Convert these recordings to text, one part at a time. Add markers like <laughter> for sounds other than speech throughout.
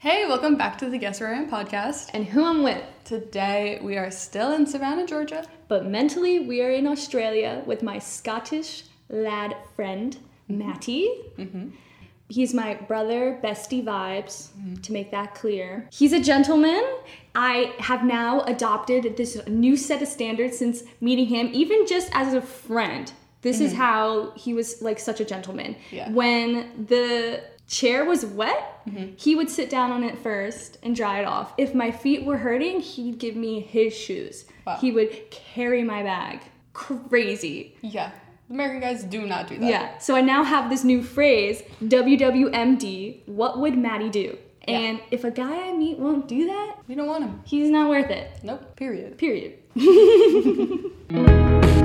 Hey, welcome back to the Guess Where I Am podcast. And who I'm with. Today we are still in Savannah, Georgia. But mentally, we are in Australia with my Scottish lad friend, mm-hmm. Matty. Mm-hmm. He's my brother, bestie vibes, mm-hmm. to make that clear. He's a gentleman. I have now adopted this new set of standards since meeting him, even just as a friend. This is how he was like such a gentleman. Yeah. When the chair was wet, mm-hmm. he would sit down on it first and dry it off. If my feet were hurting, he'd give me his shoes. Wow. He would carry my bag. Crazy. Yeah, American guys do not do that. Yeah. So I now have this new phrase, WWMD, what would Matty do? Yeah. And if a guy I meet won't do that, We don't want him. he's not worth it. Nope, period. Period. <laughs>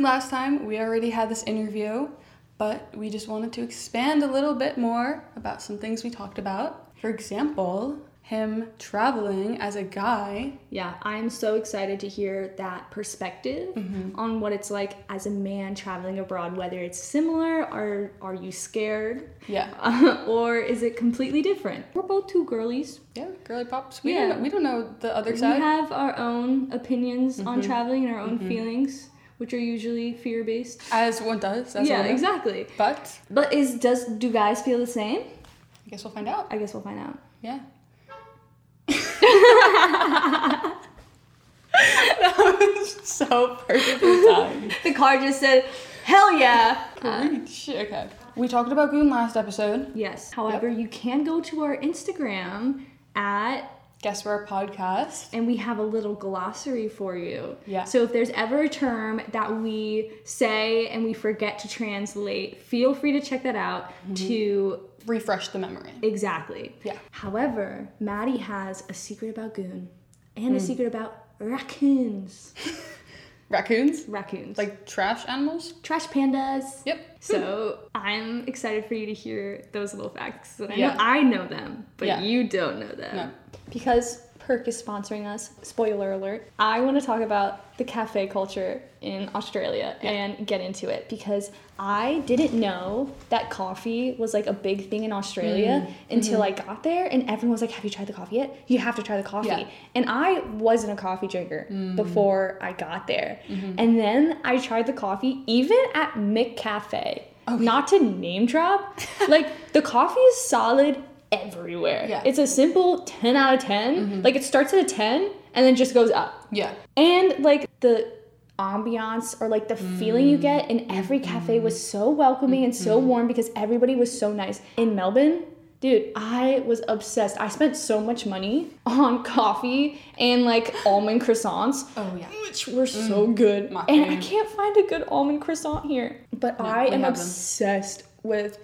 did last time, we already had this interview, but we just wanted to expand a little bit more about some things we talked about. For example, him traveling as a guy. Yeah, I'm so excited to hear that perspective mm-hmm. on what it's like as a man traveling abroad, whether it's similar or are you scared? Yeah. <laughs> or is it completely different? We're both two girlies. Yeah, girly pops. We Yeah. don't know, we don't know the other We side. We have our own opinions on mm-hmm. traveling and our own mm-hmm. feelings, which are usually fear based. as one does. As Yeah, woman. exactly. But But is does do guys feel the same? I guess we'll find out. I guess we'll find out. Yeah. <laughs> that was so perfectly timed. <laughs> The car just said, "Hell yeah!" Preach. Okay. We talked about Goon last episode. Yes. However, you can go to our Instagram at Guess where our podcast. and we have a little glossary for you. Yeah. So if there's ever a term that we say and we forget to translate, feel free to check that out mm-hmm. to Refresh the memory. exactly. Yeah. However, Matty has a secret about goon and a mm. secret about raccoons. <laughs> Raccoons? Raccoons. Like trash animals? trash pandas. Yep. So I'm excited for you to hear those little facts. I Yeah. know I know them, but Yeah. you don't know them. No. Because PERC is sponsoring us. Spoiler alert. I want to talk about the cafe culture in Australia Yeah. and get into it because I didn't know that coffee was like a big thing in Australia Mm-hmm. until I got there and everyone was like, Have you tried the coffee yet? You have to try the coffee. Yeah. And I wasn't a coffee drinker Mm. before I got there. Mm-hmm. And then I tried the coffee even at McCafe. Oh. Not to name drop, <laughs> like the coffee is solid everywhere. Yeah. It's a simple 10 out of 10. Like it starts at a 10 and then just goes up. Yeah. And like the ambiance or like the feeling you get in every cafe was so welcoming and so warm because everybody was so nice. In Melbourne, dude, I was obsessed. I spent so much money <laughs> on coffee and like almond croissants. Oh, yeah. Which were so good. my And I can't find a good almond croissant here. But I am obsessed with.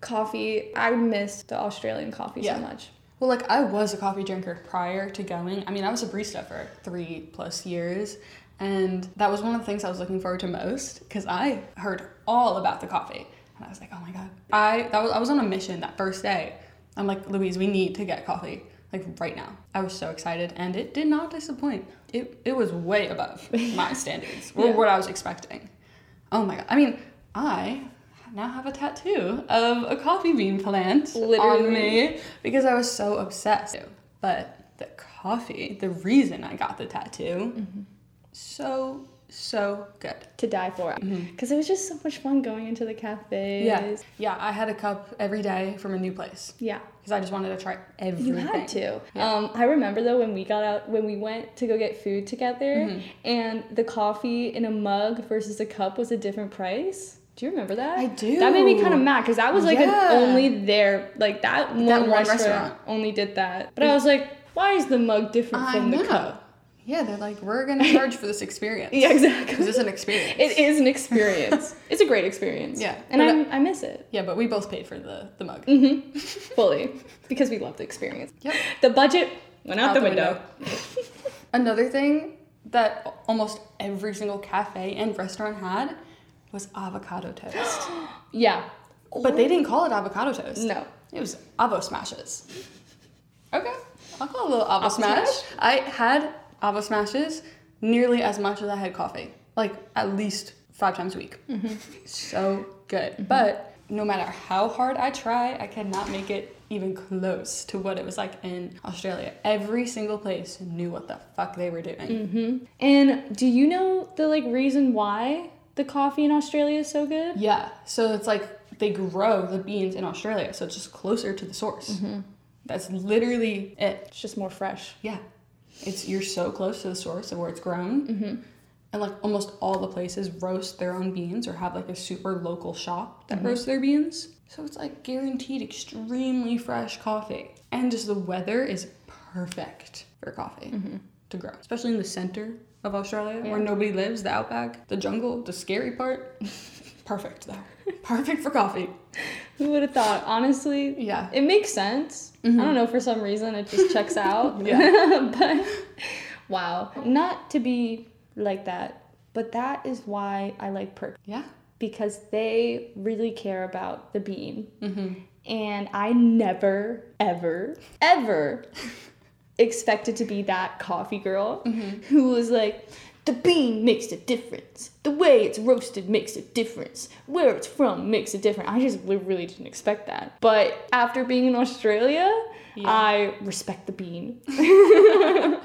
Coffee. I miss the Australian coffee Yeah. so much. Well, like I was a coffee drinker prior to going. I mean, I was a barista for three plus years, and that was one of the things I was looking forward to most because I heard all about the coffee, and I was like, oh my god. I that was I was on a mission that first day. I'm like, Louise, we need to get coffee like right now. I was so excited, and it did not disappoint. It it was way above my <laughs> standards or Yeah. what I was expecting. Oh my god. I mean, I now have a tattoo of a coffee bean plant on me because I was so obsessed. But the coffee, the reason I got the tattoo, so so good. To die for. Because it was just so much fun going into the cafes. Yeah, yeah. I had a cup every day from a new place Yeah. because I just wanted to try everything. You had to. Yeah. Um, I remember though when we got out, when we went to go get food together, Mm-hmm. and the coffee in a mug versus a cup was a different price. Do you remember that? I do. That made me kind of mad because that was like Yeah. an only there, like that one, one restaurant, restaurant. only did that. But I was like, why is the mug different I from know. the cup? Yeah, they're like, we're gonna charge for this experience. <laughs> Yeah, exactly. Because it's an experience. It is an experience. <laughs> it's a great experience. Yeah. and I, I miss it Yeah, but we both paid for the the mug. Mm-hmm. <laughs> fully because we love the experience. Yep. The budget went out, the, window. Another thing that almost every single cafe and restaurant had was avocado toast. <gasps> Yeah, But they didn't call it avocado toast. no. It was avo smashes. Okay. I'll call it a little ava Ava smash. smash? I had ava smashes nearly as much as I had coffee. Like at least five times a week. Mm-hmm. So good. Mm-hmm. But no matter how hard I try, I cannot make it even close to what it was like in Australia. Every single place knew what the fuck they were doing. Mm-hmm. And do you know the like reason why the coffee in Australia is so good? Yeah. So it's like they grow the beans in Australia, so it's just closer to the source. Mm-hmm. That's literally it. It's just more fresh. Yeah. It's you're so close to the source of where it's grown. Mm-hmm. And like almost all the places roast their own beans or have like a super local shop that mm-hmm. roasts their beans. So it's like guaranteed extremely fresh coffee. And just the weather is perfect for coffee to grow, especially in the center of Australia where nobody lives, the outback, the jungle, the scary part. <laughs> perfect though. perfect for coffee. Who would have thought? Honestly, Yeah. it makes sense. I don't know, for some reason it just checks <laughs> out. Yeah. <laughs> but wow. Not to be like that, but that is why I like PERC Yeah. because they really care about the bean. Mm-hmm. And I never, ever, ever expected to be that coffee girl Mm-hmm. who was like, the bean makes a difference. The way it's roasted makes a difference. Where it's from makes a difference. I just really didn't expect that. But after being in Australia, I respect the bean. <laughs> <laughs> and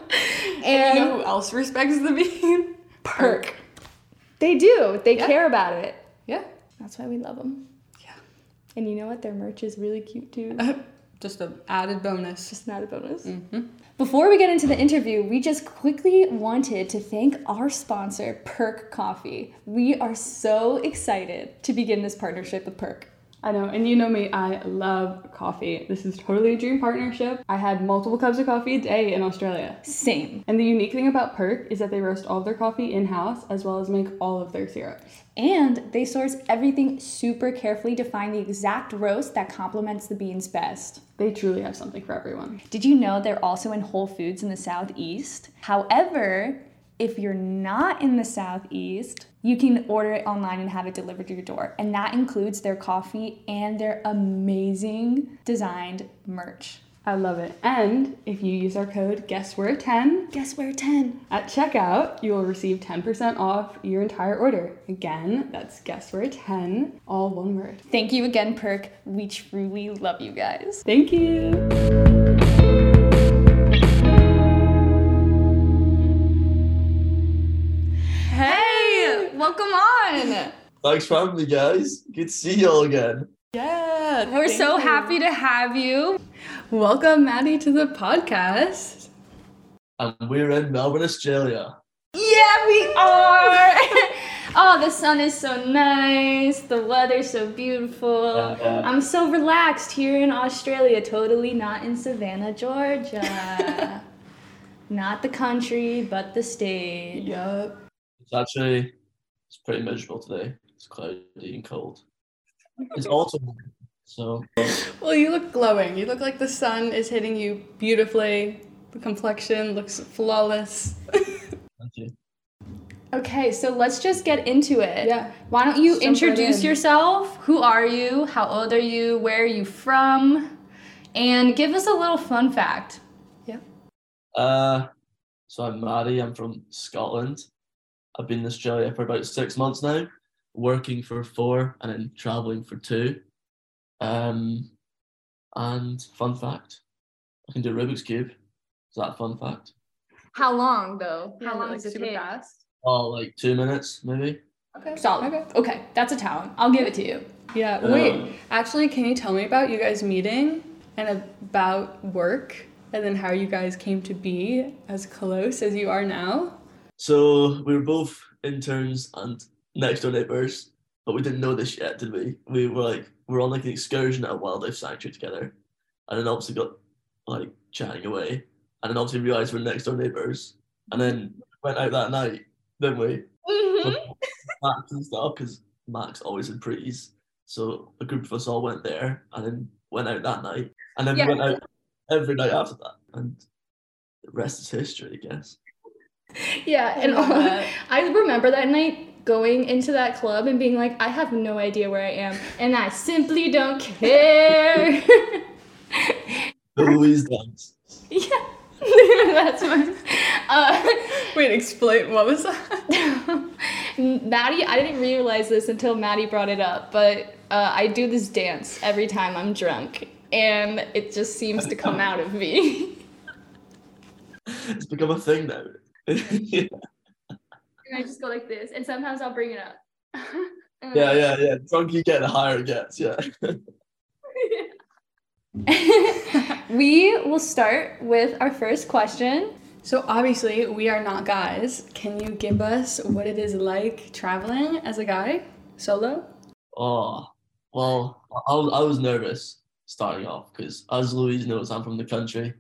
You know who else respects the bean? PERC. They do. They Yeah. care about it. Yeah. That's why we love them. Yeah. And you know what? Their merch is really cute too. <laughs> Just an added bonus. Just an added bonus. Mm-hmm. Before we get into the interview, we just quickly wanted to thank our sponsor, PERC Coffee. We are so excited to begin this partnership with PERC. I know, and you know me, I love coffee. This is totally a dream partnership. I had multiple cups of coffee a day in Australia. Same. And the unique thing about PERC is that they roast all of their coffee in house as well as make all of their syrups. And they source everything super carefully to find the exact roast that complements the beans best. They truly have something for everyone. Did you know they're also in Whole Foods in the Southeast? However, if you're not in the Southeast, you can order it online and have it delivered to your door. And that includes their coffee and their amazing designed merch. I love it. And if you use our code GuessWhere10 Guess where 10? at checkout, you will receive 10% off your entire order. Again, that's GuessWhere10, all one word. Thank you again, PERC. We truly love you guys. Thank you. Welcome on. Thanks for having me, guys. Good to see y'all again. Yeah. We're so you. happy to have you. Welcome, Matty, to the podcast. And we're in Melbourne, Australia. Yeah, we are. <laughs> oh, the sun is so nice. The weather's so beautiful. Yeah. I'm so relaxed here in Australia, totally not in Savannah, Georgia. <laughs> not the country, but the state. Yup. It's actually it's pretty miserable today. It's cloudy and cold. <laughs> It's autumn, so Well, you look glowing. You look like the sun is hitting you beautifully. The complexion looks flawless. thank you. Okay, so let's just get into it. Yeah. Why don't you Jump right introduce in. yourself? Who are you? How old are you? Where are you from? And give us a little fun fact. yeah. Uh, so I'm Matty. I'm from Scotland. I've been in Australia for about six months now, working for four and then traveling for two. Um, and fun fact, I can do Rubik's cube. Is that a fun fact? How long though? Yeah, How long like does it super take? fast. Oh, like two minutes maybe. Okay. Solid. Okay. Okay, that's a talent. I'll give it to you. Yeah. Um, Wait. Actually, can you tell me about you guys meeting and about work, and then how you guys came to be as close as you are now? So we were both interns and next door neighbors, but we didn't know this yet, did we? We were like we were on like an excursion at a wildlife sanctuary together, and then obviously got like chatting away, and then obviously realized we're next door neighbors, and then went out that night, didn't we? Mm-hmm. With Max and stuff, because Max always in prees. So a group of us all went there, and then went out that night, and then Yeah. we went out every night after that, and the rest is history, I guess. Yeah, and love <laughs> that. I remember that night going into that club and being like, I have no idea where I am, and I simply don't care. <laughs> The Louise dance. Yeah. <laughs> That's my. Uh, Wait, explain what was that? Matty, I didn't realize this until Matty brought it up, but uh, I do this dance every time I'm drunk, and it just seems to come out of me. It's become a thing now. Yeah, And I just go like this, and sometimes I'll bring it up. <laughs> And yeah, yeah, yeah. Drunk you get, the higher it gets. Yeah. <laughs> we will start with our first question. So obviously we are not guys. Can you give us what it is like traveling as a guy solo? Oh, well, I, I was- I was nervous starting off because, as Louise knows, I'm from the country.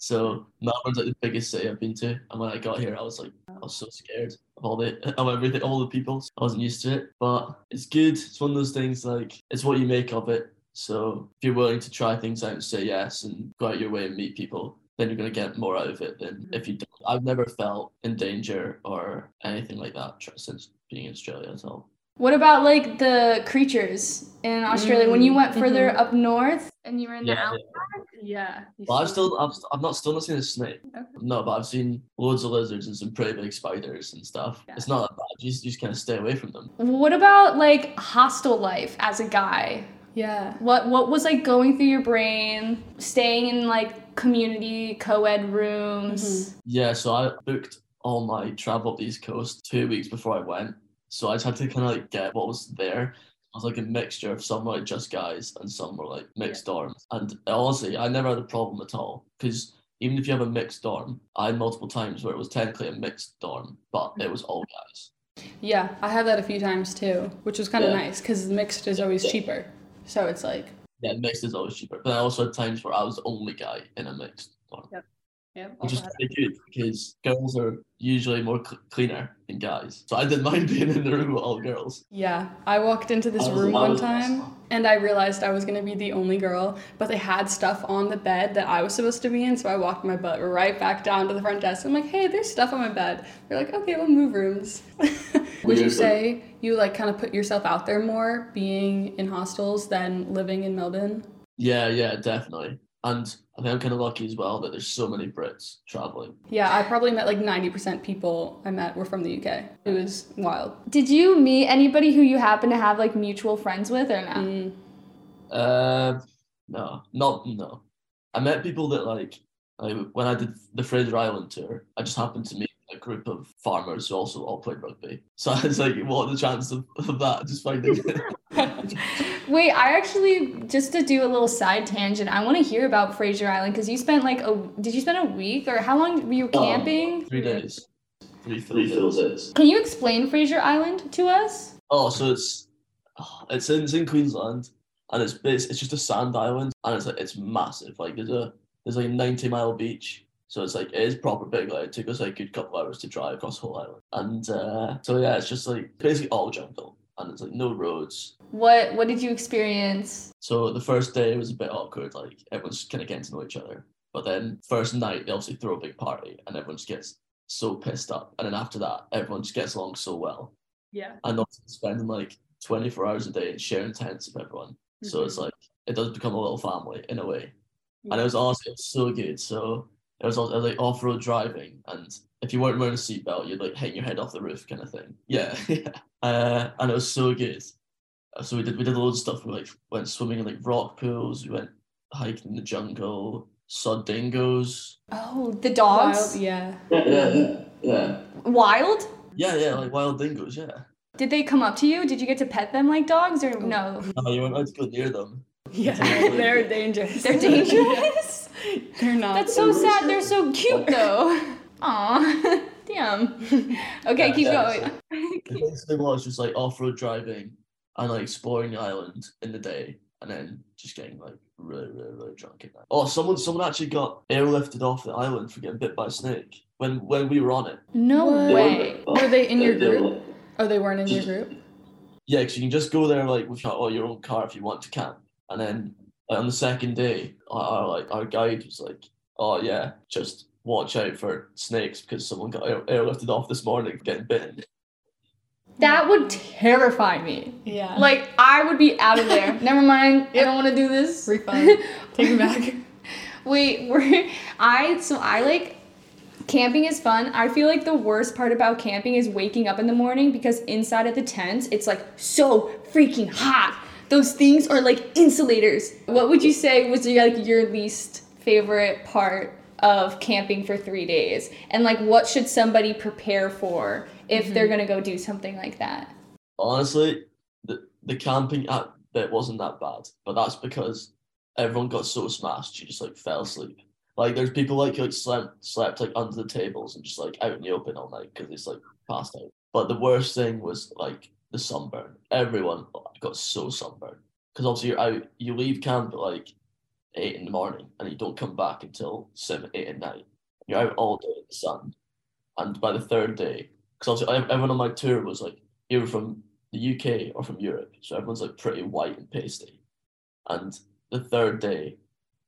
So Melbourne's like the biggest city I've been to, and when I got here, I was like, I was so scared of all the <laughs> of everything, all the people. I wasn't used to it, but it's good. It's one of those things like it's what you make of it. So if you're willing to try things out and say yes and go out your way and meet people, then you're gonna get more out of it than if you don't. I've never felt in danger or anything like that since being in Australia at all. What about like the creatures in Australia when you mm, went further mm-hmm. up north and you were in the Yeah, outback? Yeah. you Well, I've still, I've, I've not still not seen a snake. Okay. No, but I've seen loads of lizards and some pretty big spiders and stuff. Yeah. It's not that bad. You just, you just kind of stay away from them. What about like hostel life as a guy? Yeah. What what was like going through your brain, staying in like community co-ed rooms? Mm-hmm. Yeah, so I booked all my travel up the East Coast two weeks before I went. So I just had to kind of like get what was there. It was like a mixture of some were like just guys and some were like mixed dorms. And honestly, I never had a problem at all because even if you have a mixed dorm, I had multiple times where it was technically a mixed dorm, but it was all guys. Yeah, I had that a few times too, which was kind of Yeah. nice because mixed is always cheaper. So it's like, Yeah, mixed is always cheaper. But I also had times where I was the only guy in a mixed dorm. Yeah, which is pretty good because girls are usually more cl- cleaner than guys. So I didn't <laughs> mind being in the room with all girls. Yeah, I walked into this room one time and I realized I was gonna be the only girl, but they had stuff on the bed that I was supposed to be in, so I walked my butt right back down to the front desk. I'm like, hey, there's stuff on my bed. They're like, okay, we'll move rooms. <laughs> Would you say you like kind of put yourself out there more being in hostels than living in Melbourne? Yeah, yeah, definitely. And I think I'm kind of lucky as well that there's so many Brits traveling. Yeah, I probably met like 90% people I met were from the UK. It was wild. Did you meet anybody who you happen to have like mutual friends with or not? Mm, Uh, no, not no. I met people that like, like when I did the Fraser Island tour, I just happened to meet a group of farmers who also all played rugby. So I was like, what are the chances of, of that? Just finding <laughs> <laughs> Wait, I actually just to do a little side tangent. I want to hear about Fraser Island because you spent like a did you spend a week or how long were you Oh. camping? three days. Three full days. Can you explain Fraser Island to us? Oh, so it's it's in, it's in Queensland, and it's it's, it's just a sand island, and it's like it's massive. Like there's a there's like a ninety mile beach, so it's like it is proper big. Like it took us like a good couple hours to drive across the whole island, and uh, so yeah, it's just like basically all jungle, and it's like no roads. What what did you experience? So the first day was a bit awkward. Like everyone's kind of getting to know each other, but then first night they obviously throw a big party, and everyone just gets so pissed up, and then after that everyone just gets along so well yeah. and not spending like 24 hours a day and sharing tents with everyone. So it's mm-hmm. like it does become a little family in a way. And it was honestly it was so good. So it was, also, it was like off road driving, and if you weren't wearing a seatbelt, you'd like hang your head off the roof, kind of thing. <laughs> Yeah, yeah. Uh, and it was so good. Uh, So we did we did loads of stuff. We like went swimming in like rock pools. We went hiking in the jungle. Saw dingoes. Oh, the dogs. Wild, yeah. Yeah, yeah, yeah. Wild? Yeah, yeah, like wild dingoes. Yeah. Did they come up to you? Did you get to pet them like dogs or no? No, you weren't allowed to go near them. Yeah, <laughs> they're dangerous. They're dangerous. <laughs> they're not. That's so sad. They're so cute <laughs> though. Aw, <laughs> damn. Okay, Yeah, keep yeah, going. <laughs> The next thing was just like off road driving and like exploring the island in the day and then just getting like really, really, really drunk at night. Oh, someone someone actually got airlifted off the island for getting bit by a snake when when we were on it. No What? way. Were they in your group? Oh, they weren't in your group. Yeah, because you can just go there like with your, or your own car if you want to camp. And then like, on the second day, our, our like our guide was like, "Oh yeah, just watch out for snakes because someone got air- airlifted off this morning getting bitten." That would terrify me. Yeah. Like I would be out of there. <laughs> Never mind. I don't want to do this. refund. <laughs> Take it back. Wait, we're I so I like camping is fun. I feel like the worst part about camping is waking up in the morning because inside of the tent it's like so freaking hot. Those things are like insulators. What would you say was your, like your least favorite part of camping for 3 days? And like what should somebody prepare for if they're mm-hmm. going to go do something like that? Honestly, the the camping at bit wasn't that bad, but that's because everyone got so smashed you just like fell asleep. Like there's people like like slept slept like under the tables and just like out in the open all night because it's like passed out. But the worst thing was like the sunburn. Everyone got so sunburned because obviously you're out. You leave camp at like eight in the morning and you don't come back until seven eight at night. You're out all day in the sun, and by the third day, because obviously everyone on my tour was like either from the UK or from Europe, so everyone's like pretty white and pasty. And the third day,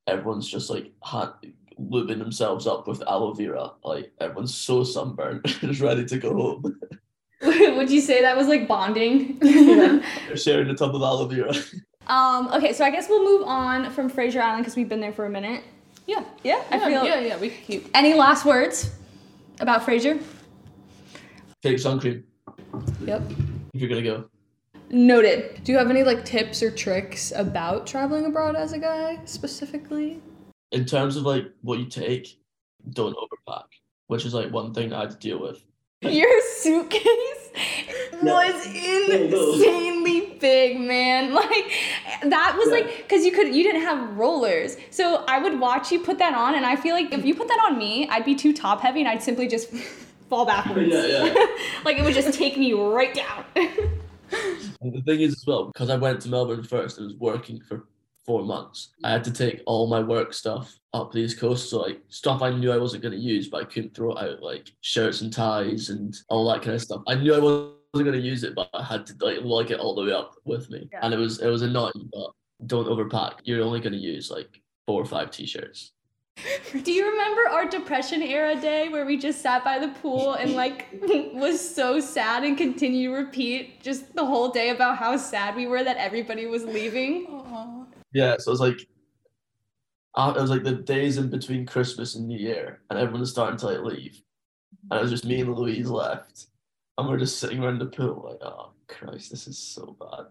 everyone's just like had lubing themselves up with aloe vera. Like everyone's so sunburned, <laughs> just ready to go home. <laughs> <laughs> would you say that was like bonding? <laughs> They're sharing the tub of aloe vera. Um, okay, so I guess we'll move on from Fraser Island because we've been there for a minute. Yeah. Yeah, I yeah, feel. yeah, yeah, we could keep. Any last words about Fraser? Take sun cream Yep. if you're gonna go. Noted. Do you have any like tips or tricks about traveling abroad as a guy specifically? In terms of like what you take, don't overpack, which is like one thing I had to deal with. <laughs> Your suitcase was insanely big, man. <laughs> Like that was Yeah. like because you could you didn't have rollers, so I would watch you put that on, and I feel like if you put that on me, I'd be too top heavy, and I'd simply just <laughs> fall backwards. Yeah, yeah. <laughs> like it would just take me right down. And the thing is as well, because I went to Melbourne first and was working for four months, I had to take all my work stuff up the East Coast. So like stuff I knew I wasn't gonna use, but I couldn't throw it out, like shirts and ties and all that kind of stuff. I knew I wasn't gonna use it, but I had to like lug it all the way up with me. Yeah. And it was it was annoying, but don't overpack. You're only gonna use like four or five t-shirts. Do you remember our depression era day where we just sat by the pool and like <laughs> was so sad and continued to repeat just the whole day about how sad we were that everybody was leaving? Aw. Yeah, so it was like uh, it was like the days in between Christmas and New Year, and everyone was starting to like leave, and it was just me and Louise left, and we're just sitting around the pool like, oh Christ, this is so bad.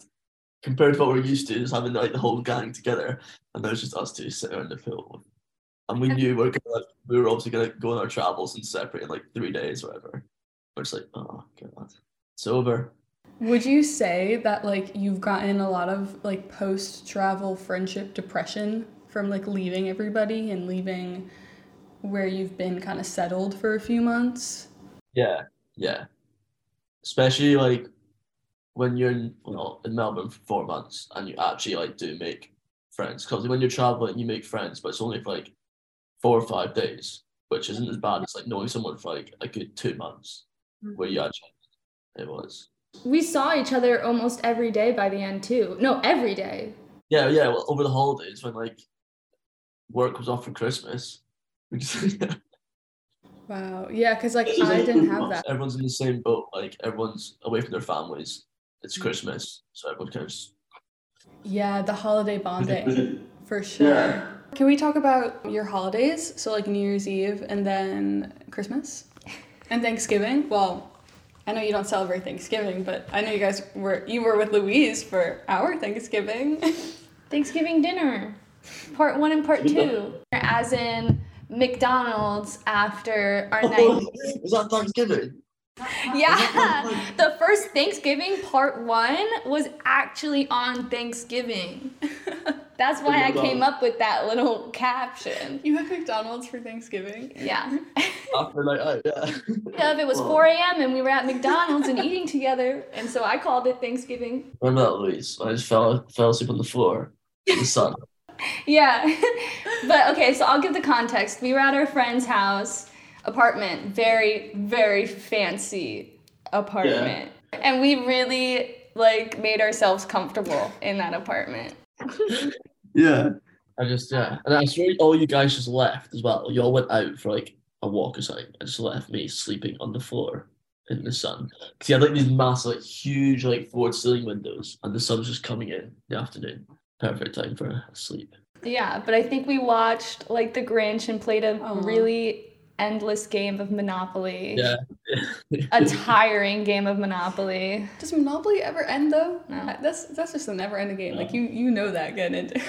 Compared to what we're used to, just having like the whole gang together, and there's just us two sitting around the pool, and we knew we are gonna like, we were obviously gonna go on our travels and separate in like three days or whatever. We're just like, oh god, it's over. Would you say that like you've gotten a lot of like post travel friendship depression from like leaving everybody and leaving where you've been kind of settled for a few months? Yeah, yeah. Especially like when you're in, well, in Melbourne for four months and you actually like do make friends. Because when you're traveling, you make friends, but it's only for like four or five days, which isn't as bad as like knowing someone for like a good two months, mm-hmm. where you actually it was. We saw each other almost every day by the end too. No, every day. Yeah, yeah. Well, over the holidays when like work was off for Christmas, <laughs> we just Wow. Yeah, because like I didn't have that. Everyone's in the same boat. Like everyone's away from their families. It's mm. Christmas, so everyone kind of Yeah, the holiday bonding <laughs> for sure. Can we talk about your holidays? So like New Year's Eve and then Christmas and Thanksgiving. Well, I know you don't celebrate Thanksgiving, but I know you guys were you were with Louise for our Thanksgiving. <laughs> Thanksgiving dinner, part one and part two. As in McDonald's after our oh, night. <laughs> Oh, was that Thanksgiving? Yeah, the first Thanksgiving part one was actually on Thanksgiving. <laughs> That's why I came up with that little caption. you had McDonald's for Thanksgiving? Yeah. <laughs> After night out, yeah. Yeah, it was 4 a.m. and we were at McDonald's and eating together, and so I called it Thanksgiving. Remember that, Louise? I just fell fell asleep on the floor in the sun. Yeah. <laughs> but okay, so I'll give the context. We were at our friend's house, apartment, very, very fancy apartment. And we really like made ourselves comfortable in that apartment. <laughs> yeah. I just yeah, and I swear all you guys just left as well. You all went out for like a walk or something, and just left me sleeping on the floor in the sun. Because you had like these massive, like huge, like forward ceiling windows, and the sun's just coming in in the afternoon. Perfect time for sleep. Yeah, but I think we watched like The Grinch and played a Aw. really endless game of Monopoly. Yeah. A tiring game of Monopoly. Does Monopoly ever end though? No. That's that's just a never-ending game. Like you you know that getting <laughs> into.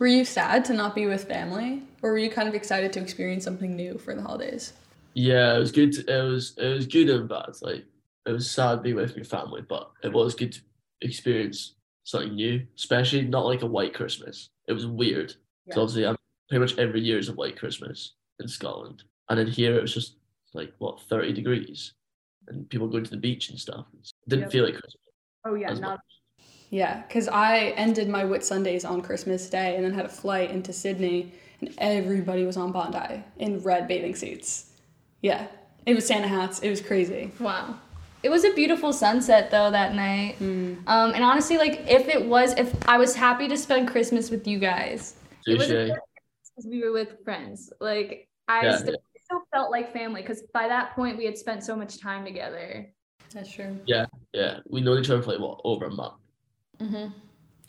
were you sad to not be with family, or were you kind of excited to experience something new for the holidays? Yeah, it was good. To, it was it was good and bad. Like it was sad to be away from your family, but it was good to experience something new. Especially not like a white Christmas. It was weird. Yeah. So obviously, I'm pretty much every year is a white Christmas in Scotland, and then here it was just like what thirty degrees, and people going to the beach and stuff. It didn't Yep. feel like Christmas. Oh yeah, as much. Yeah, because I ended my Whitsundays on Christmas Day and then had a flight into Sydney, and everybody was on Bondi in red bathing suits. Yeah, it was Santa hats. It was crazy. Wow. It was a beautiful sunset though that night. Um, and honestly, like if it was, if I was happy to spend Christmas with you guys, It was because we were with friends. Like I Yeah, still, still felt like family because by that point we had spent so much time together. That's true. Yeah, yeah, we know each other for like what over a month. Mm-hmm.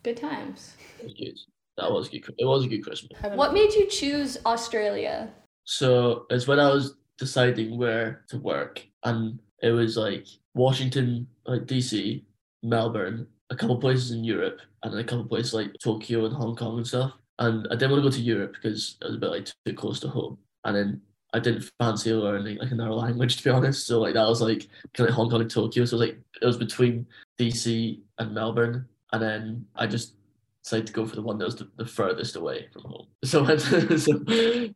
Good times. It was good. That was good. It was a good Christmas. What made you choose Australia? So it's when I was deciding where to work, and it was like Washington, like DC, Melbourne, a couple places in Europe, and a couple places like Tokyo and Hong Kong and stuff. And I didn't want to go to Europe because it was a bit like too close to home. And then I didn't fancy learning like another language <laughs> to be honest. So like that was like kind of Hong Kong and Tokyo. So it was like it was between DC and Melbourne, and then I just decided to go for the one that was the, the furthest away from home. <laughs> So I <laughs> so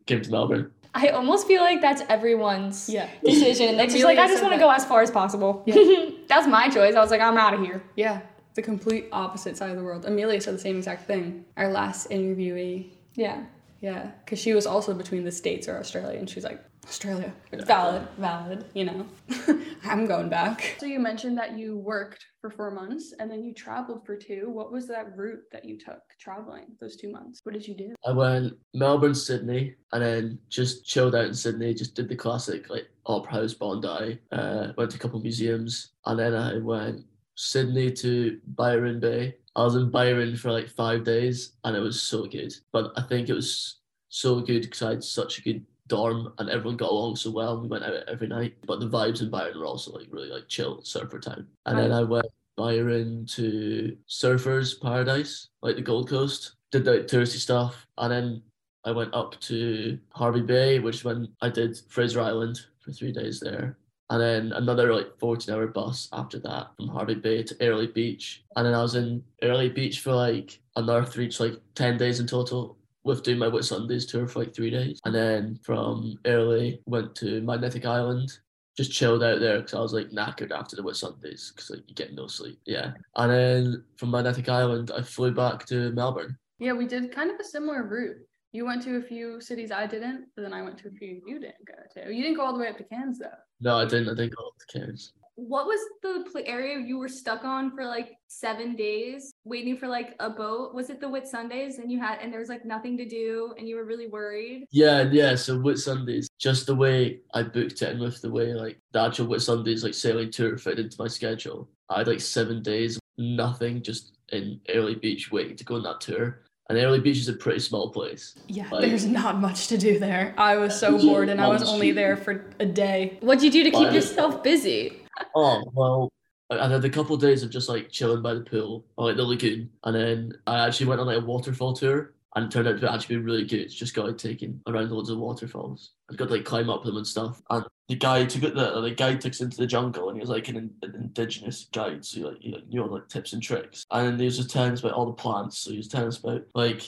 came to Melbourne. I almost feel like that's everyone's Yeah. decision. <laughs> That's just like I just want to go as far as possible. Yeah. <laughs> that's my choice. I was like, I'm out of here. Yeah, the complete opposite side of the world. Amelia said the same exact thing. Our last interviewee. Yeah. Yeah, because she was also between the States or Australia, and she's like, Australia. Valid, valid, you know. <laughs> I'm going back. So you mentioned that you worked for four months and then you traveled for two. What was that route that you took traveling those two months? What did you do? I went Melbourne, Sydney, and then just chilled out in Sydney. Just did the classic like Opera House, Bondi. Uh, went to a couple museums, and then I went Sydney to Byron Bay. I was in Byron for like five days, and it was so good. But I think it was so good because I had such a good dorm, and everyone got along so well. We went out every night, but the vibes in Byron were also like really like chill surfer town. And then I went Byron to Surfers Paradise, like the Gold Coast. Did the touristy stuff, and then I went up to Hervey Bay, which when I did Fraser Island for three days there. And then another like 14 hour bus after that from Hervey Bay to Airlie Beach. And then I was in Airlie Beach for like another three, like 10 days in total with doing my Whitsundays tour for like three days. And then from Airlie, went to Magnetic Island, just chilled out there because I was like knackered after the Whitsundays because like you get no sleep. Yeah. And then from Magnetic Island, I flew back to Melbourne. Yeah, we did kind of a similar route. You went to a few cities I didn't, but then I went to a few you didn't go to. You didn't go all the way up to Cairns though. No, I didn't. I didn't go up to Cairns. What was the pl- area you were stuck on for like seven days, waiting for like a boat? Was it the Whitsundays, and you had and there was like nothing to do, and you were really worried? Yeah, yeah. So Whitsundays, just the way I booked it and with the way like the actual Whitsundays like sailing tour fit into my schedule, I had like seven days, nothing, just in Airlie Beach waiting to go on that tour. And Airlie Beach is a pretty small place. Yeah, Like- there's not much to do there. I was so bored and I was only there for a day. What'd you do to keep Fine. yourself busy? Oh well, I had a couple of days of just like chilling by the pool or like the lagoon, and then I actually went on like a waterfall tour, and it turned out to actually be really good. It's just got like taken around loads of waterfalls. I've got to like climb up them and stuff. And the guy took it. The, the guide took us into the jungle, and he was like an, an indigenous guide, so he, like like, knew all like tips and tricks. And then he was just telling us about all the plants. So he was telling us about like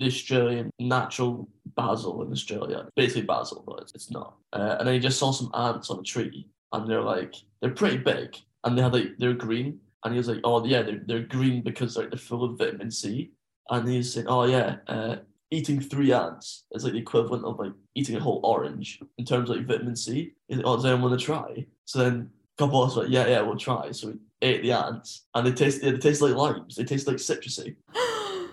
the Australian natural basil in Australia, basically basil, but it's, it's not. Uh, and then he just saw some ants on a tree, and they're like they're pretty big, and they had like they're green. And he was like, oh yeah, they're, they're green because like they're full of vitamin C. And he's saying, oh yeah, uh, eating three ants is like the equivalent of like eating a whole orange in terms of like vitamin C. He's like, oh, does anyone want to try? So then a couple of us were like, yeah, yeah, we'll try. So we ate the ants, and they taste they taste like limes. They taste like citrusy. <gasps>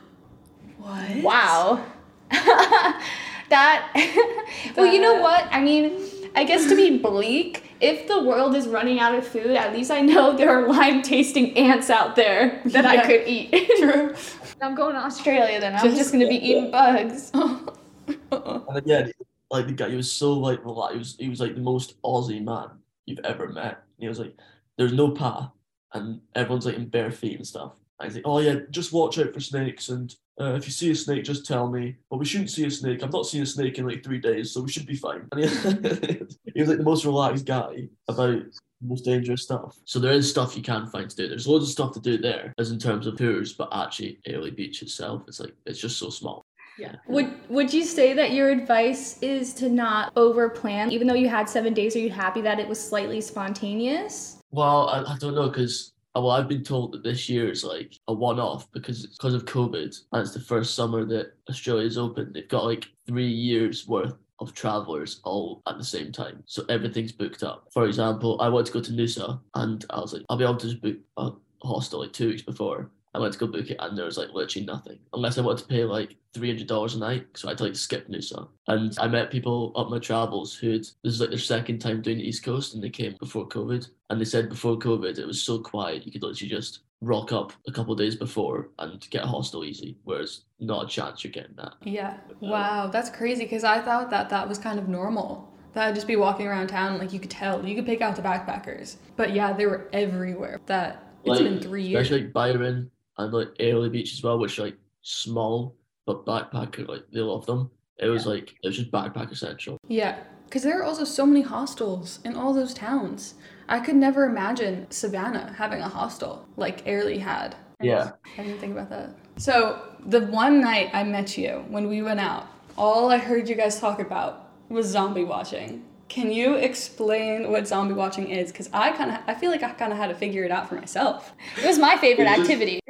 What? Wow. <laughs> that <laughs> well, you know what? I mean, I guess to be bleak, if the world is running out of food, at least I know <laughs> there are lime tasting ants out there that I could eat. <laughs> True. I'm going to Australia then. I'm Just- just gonna be <laughs> eating bugs. And again, like the guy, he was so like relaxed. He was, he was like the most Aussie man you've ever met. He was like, "There's no path," and everyone's like in bare feet and stuff. And think, "Oh yeah, just watch out for snakes, and uh, if you see a snake, just tell me." But we shouldn't see a snake. I've not seen a snake in like three days, so we should be fine. And <laughs> he, he was like the most relaxed guy about most dangerous stuff. So there is stuff you can find to do. There's loads of stuff to do there, as in terms of tours, but actually, Airlie Beach itself, it's like it's just so small. Yeah. Would Would you say that your advice is to not over plan, even though you had seven days? Are you happy that it was slightly spontaneous? Well, I, I don't know because Uh, well, I've been told that this year is like a one-off because it's because of COVID and it's the first summer that Australia's open. They've got like three years worth of travelers all at the same time, so everything's booked up. For example, I wanted to go to Noosa and I was like, I'll be able to just book a hostel like two weeks before. I went to go book it and there was like literally nothing unless I wanted to pay like three hundred dollars a night. So I had to like skip Noosa. And I met people up my travels who this is like their second time doing the East Coast and they came before COVID. And they said before COVID it was so quiet you could literally just rock up a couple of days before and get a hostel easy. Whereas not a chance you're getting that. Yeah. Uh, wow, that's crazy because I thought that that was kind of normal. That I'd just be walking around town, like you could tell, you could pick out the backpackers. But yeah, they were everywhere. That it's Like, been three years. Especially like Byron and like Airlie Beach as well, which are like small but backpacker like they love them. It was like it was just backpacker central. Yeah, because there are also so many hostels in all those towns. I could never imagine Savannah having a hostel like Airlie had. Yeah. I didn't think about that. So the one night I met you when we went out, all I heard you guys talk about was zombie watching. Can you explain what zombie watching is? Because I kind of, I feel like I kind of had to figure it out for myself. It was my <laughs> favorite activity.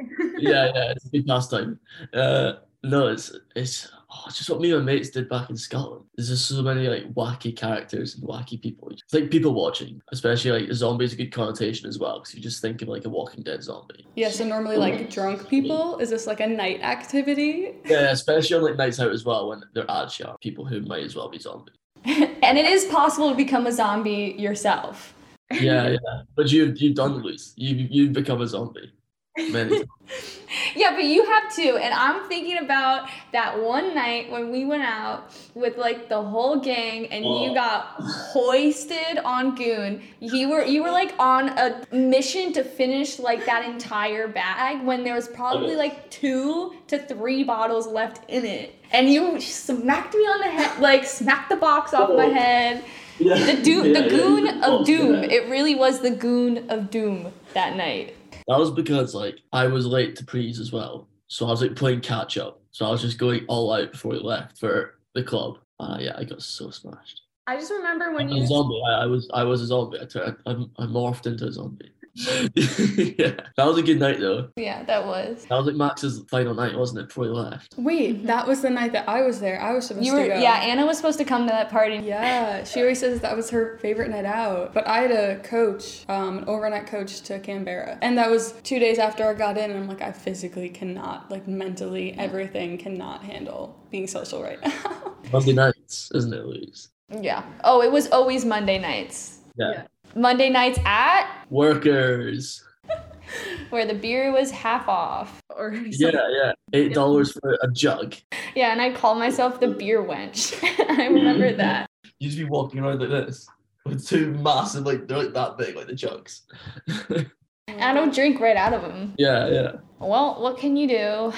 Yeah, yeah, it's a big pastime. Uh, no, it's it's oh, it's just what me and my mates did back in Scotland. There's just so many like wacky characters and wacky people. It's like people watching, especially like zombie is a good connotation as well because you just think of like a Walking Dead zombie. Yeah. So normally, like drunk people, is this like a night activity? Yeah, especially on like nights out as well when they're ad sharp. People who might as well be zombies. <laughs> and it is possible to become a zombie yourself. Yeah, yeah. But you you've done Luis. You you've become a zombie. <laughs> Yeah, but you have to. And I'm thinking about that one night when we went out with like the whole gang and you Oh. got hoisted on goon. You were you were like on a mission to finish like that entire bag when there was probably like two to three bottles left in it. And you smacked me on the head, like smacked the box off my Oh. head. Yeah. The doom, yeah, the goon you- of doom. yeah. It really was the goon of doom that night. That was because like I was late to prees as well, so I was like playing catch up. So I was just going all out before we left for the club. Uh, yeah, I got so smashed. I just remember when I'm a you zombie. I, I was I was a zombie. I, turned, I, I morphed into a zombie. <laughs> yeah, that was a good night though. Yeah, that was. That was like Max's final night, wasn't it? Before he left. Wait, that was the night that I was there. I was supposed You were to go. yeah, Anna was supposed to come to that party. Yeah, she always says that was her favorite night out. But I had a coach, um, an overnight coach to Canberra. And that was two days after I got in, and I'm like, I physically cannot, like mentally, everything cannot handle being social right now. <laughs> Monday nights, isn't it, Louise? Yeah. Oh, it was always Monday nights. Yeah. Yeah. Monday nights at Workers. <laughs> where the beer was half off. or <laughs> Yeah, yeah. Eight dollars for a jug. Yeah, and I call myself the beer wench. <laughs> I remember mm. that. You just be walking around like this with two massive, like they're like that big, like the jugs. I don't drink right out of them. yeah, yeah. Well, what can you do?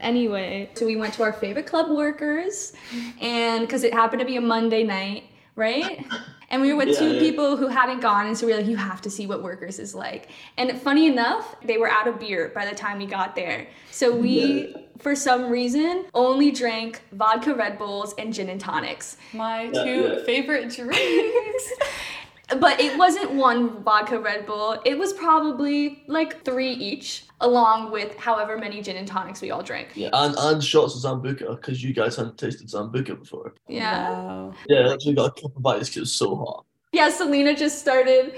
anyway, so we went to our favorite club workers, and because it happened to be a Monday night, right? <laughs> And we were with Yeah, two yeah. people who hadn't gone, and so we are like, you have to see what workers is like. And funny enough, they were out of beer by the time we got there. So we, for some reason, only drank vodka Red Bulls and gin and tonics. My Yeah, two yeah. favorite drinks. <laughs> But it wasn't one vodka Red Bull. It was probably like three each, along with however many gin and tonics we all drank. Yeah, and, and shots of Sambuca because you guys hadn't tasted Sambuca before. Yeah. Wow. Yeah, I actually got a couple of bites because it was so hot. Yeah, Selena just started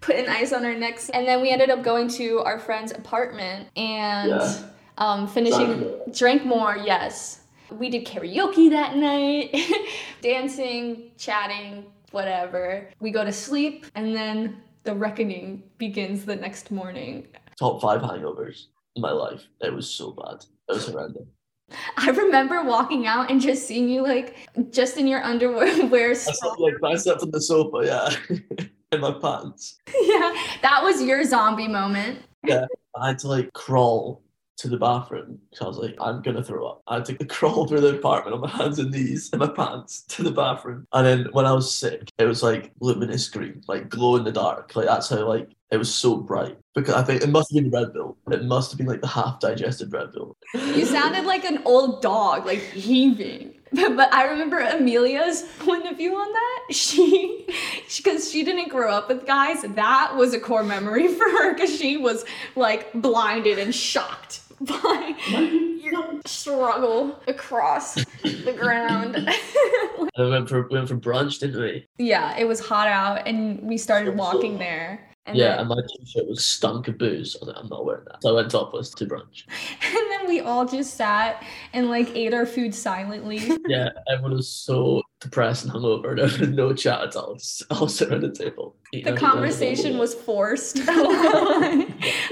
putting ice on our necks. And then we ended up going to our friend's apartment and Yeah. um, finishing, Drank drank more, yes. We did karaoke that night, <laughs> dancing, chatting, whatever. We go to sleep, and then the reckoning begins the next morning. Top five hangovers in my life. It was so bad. It was horrendous. <laughs> I remember walking out and just seeing you like just in your underwear. <laughs> Wear I slept, like, slept on the sofa, yeah, <laughs> in my pants. yeah, that was your zombie moment. Yeah, I had to like crawl to the bathroom because I was like, I'm gonna throw up. I had to <laughs> crawl through the apartment on my hands and knees in my pants to the bathroom. And then when I was sick, it was like luminous green, like glow in the dark. Like that's how like it was so bright. Because I think it must have been Red Bull. It must have been like the half digested Red Bull. You sounded like an old dog, like heaving. <laughs> But, but I remember Amelia's point of view on that. <laughs> She, because she, didn't grow up with guys, that was a core memory for her because she was like blinded and shocked <laughs> by your struggle across the ground. <laughs> We went for went for brunch, didn't we? yeah, it was hot out and we started walking there. And yeah, then- and my t-shirt was stunk of booze. I was like, I'm not wearing that. So I went topless to brunch. <laughs> And then we all just sat and like ate our food silently. <laughs> Yeah, everyone was so depressed and hungover. There was <laughs> no chat at all. Just all sit around the table. The everything conversation was forced.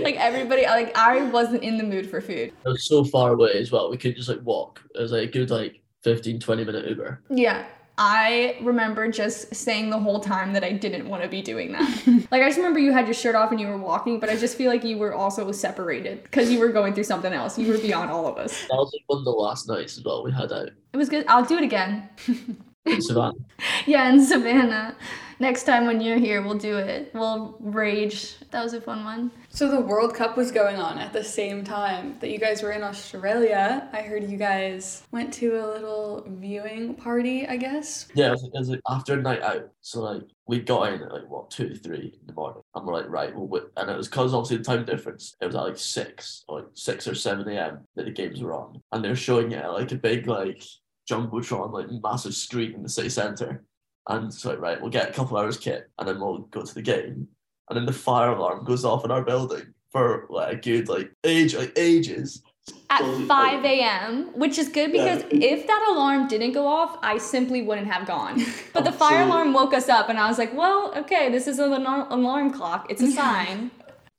like everybody, like I wasn't in the mood for food. It was so far away as well. We could just like walk. It was like a good like 15, 20 minute Uber. Yeah. I remember just saying the whole time that I didn't want to be doing that. <laughs> like I just remember you had your shirt off and you were walking, but I just feel like you were also separated because you were going through something else. You were beyond all of us. That was one of the last nights as well we had out It was good. I'll do it again. <laughs> in Savannah. <laughs> Yeah, in Savannah. Next time when you're here, we'll do it. We'll rage. That was a fun one. So the World Cup was going on at the same time that you guys were in Australia. I heard you guys went to a little viewing party, I guess. Yeah, it was, it was like after a night out. So like we got in at like what two, three in the morning, and we're like right, well, we, and it was because obviously the time difference. It was at like six or like six or seven a.m. that the games were on, and they're showing it at like a big like jumbotron, like massive screen in the city centre. And so like, right, we'll get a couple hours kit, and then we'll go to the game, and then the fire alarm goes off in our building for like a good like age, like ages. At Totally 5 a.m., which is good because if that alarm didn't go off, I simply wouldn't have gone. But the fire alarm woke us up, and I was like, well, okay, this is an alarm clock. It's a <laughs> sign.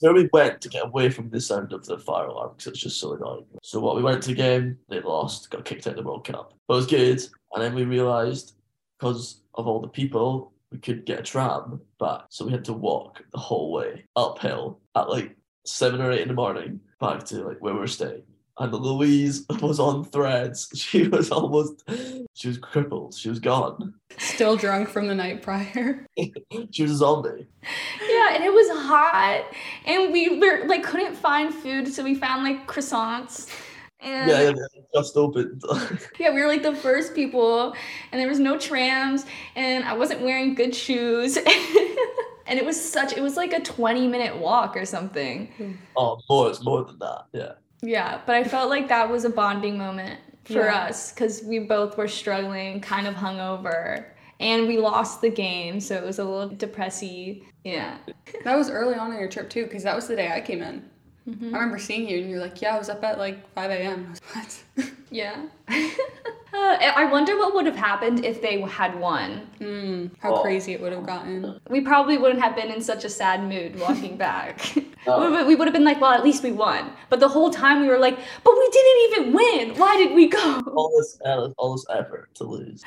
So we went to get away from the sound of the fire alarm because it's just so annoying. So what we went to the game, they lost, got kicked out of the World Cup. But it was good. And then we realised because of all the people, we could get a tram back. So we had to walk the whole way uphill at like seven or eight in the morning back to like where we were staying. And Louise was on threads. <laughs> She was almost, she was crippled. She was gone. Still drunk from the night prior. <laughs> <laughs> She was a zombie. Yeah, and it was hot, and we were like couldn't find food, so we found like croissants. And Yeah, yeah, yeah, just opened. Yeah, we were like the first people, and there was no trams, and I wasn't wearing good shoes. and it was such, it was like a 20 minute walk or something. Hmm. oh, more, it's more than that. Yeah. Yeah, but I felt like that was a bonding moment for Yeah. us because we both were struggling, kind of hungover, and we lost the game, so it was a little depressy. Yeah. That was early on in your trip too, because that was the day I came in. Mm-hmm. I remember seeing you and you're like, yeah, I was up at like 5 a.m. <laughs> I was what? Yeah. <laughs> Uh, I wonder what would have happened if they had won. Hmm, how Oh. crazy it would have gotten. We probably wouldn't have been in such a sad mood walking <laughs> back. Oh. We- we would have been like, well, at least we won. But the whole time we were like, but we didn't even win. Why did we go? all this all this effort to lose.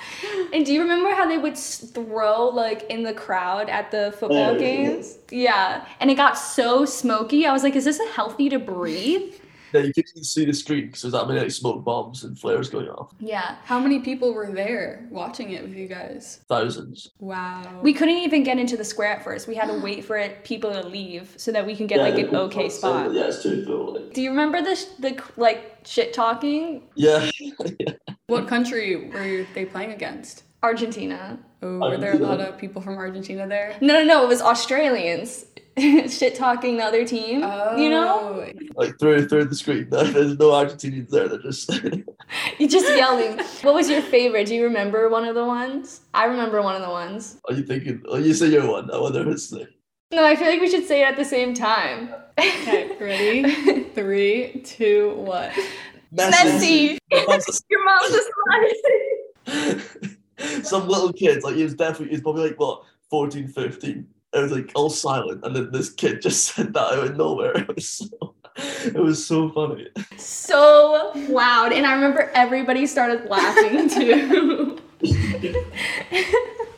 And do you remember how they would throw like in the crowd at the football games? Yeah. And it got so smoky. I was like, is this a healthy to breathe? Yeah, you couldn't even see the screen because there's that many like smoke bombs and flares going off. Yeah. How many people were there watching it with you guys? Thousands. Wow. We couldn't even get into the square at first. We had to wait for it people to leave so that we can get like an okay spot. Yeah, it's too cool. Do you remember the sh- the like shit talking? Yeah. <laughs> what country were they playing against? Argentina. Oh, were there a lot of people from Argentina there? No, no, no. It was Australians <laughs> shit talking the other team. You know, Oh, like through through the screen. <laughs> There's no Argentinians there. They're just <laughs> you just yelling. what was your favorite? Do you remember one of the ones? I remember one of the ones. Are you thinking? Oh, you say your one. I wonder if it's the. No, I feel like we should say it at the same time. Okay, ready? Three, two, what? Messi. Messi. Your mom's a slide. Some little kids, like he was definitely, he's probably like what, 14, 15. It was like all silent, and then this kid just <laughs> said that out of nowhere. <laughs> It was so, it was so funny. so loud, and I remember everybody started laughing <laughs> too.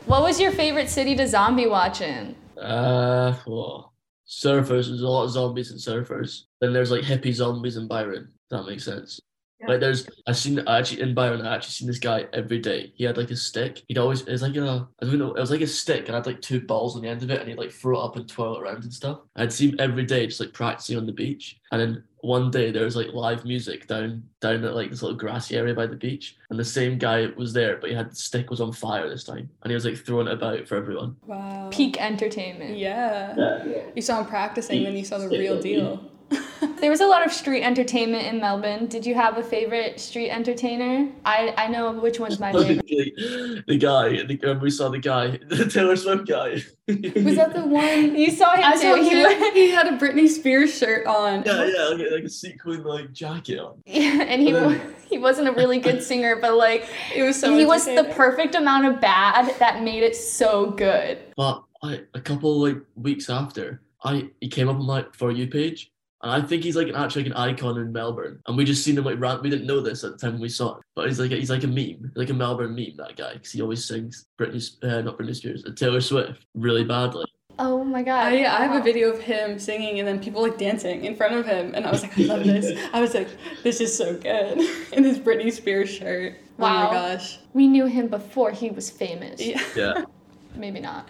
what was your favorite city to zombie watch in? Uh, well, surfers. There's a lot of zombies and surfers. Then there's like hippie zombies in Byron. If that makes sense. Yeah. Like there's, I seen I actually in Byron. I actually seen this guy every day. He had like a stick. He'd always it was like a I don't know. It was like a stick and had like two balls on the end of it, and he'd like throw it up and twirl it around and stuff. I'd see him every day just like practicing on the beach. And then one day there was like live music down down at like this little grassy area by the beach, and the same guy was there, but he had the stick was on fire this time, and he was like throwing it about for everyone. Wow. Peak entertainment. Yeah. yeah. You saw him practicing, then you saw the real deal. <laughs> There was a lot of street entertainment in Melbourne. Did you have a favorite street entertainer? I, I know which one's my <laughs> favorite. the, the guy, the, remember we saw the guy, the Taylor Swift guy. Was that the one? <laughs> You saw him I too. saw He him. He had a Britney Spears shirt on. Yeah, yeah, like, like a sequin like jacket on. Yeah, and he wa- he wasn't a really good singer, but like It was so. he was the perfect amount of bad that made it so good. But I, a couple like weeks after, I he came up on my for you page, and I think he's like an actually like an icon in Melbourne. And we just seen him like rant. We didn't know this at the time when we saw it, but he's like he's like a meme, like a Melbourne meme. That guy, because he always sings Britney, uh, not Britney Spears, uh, Taylor Swift really badly. Oh my god! I, I have Wow. a video of him singing and then people like dancing in front of him, and I was like, I love this. I was like, this is so good <laughs> in his Britney Spears shirt. Wow. Oh my gosh. We knew him before he was famous. Yeah. Yeah. <laughs> Maybe not,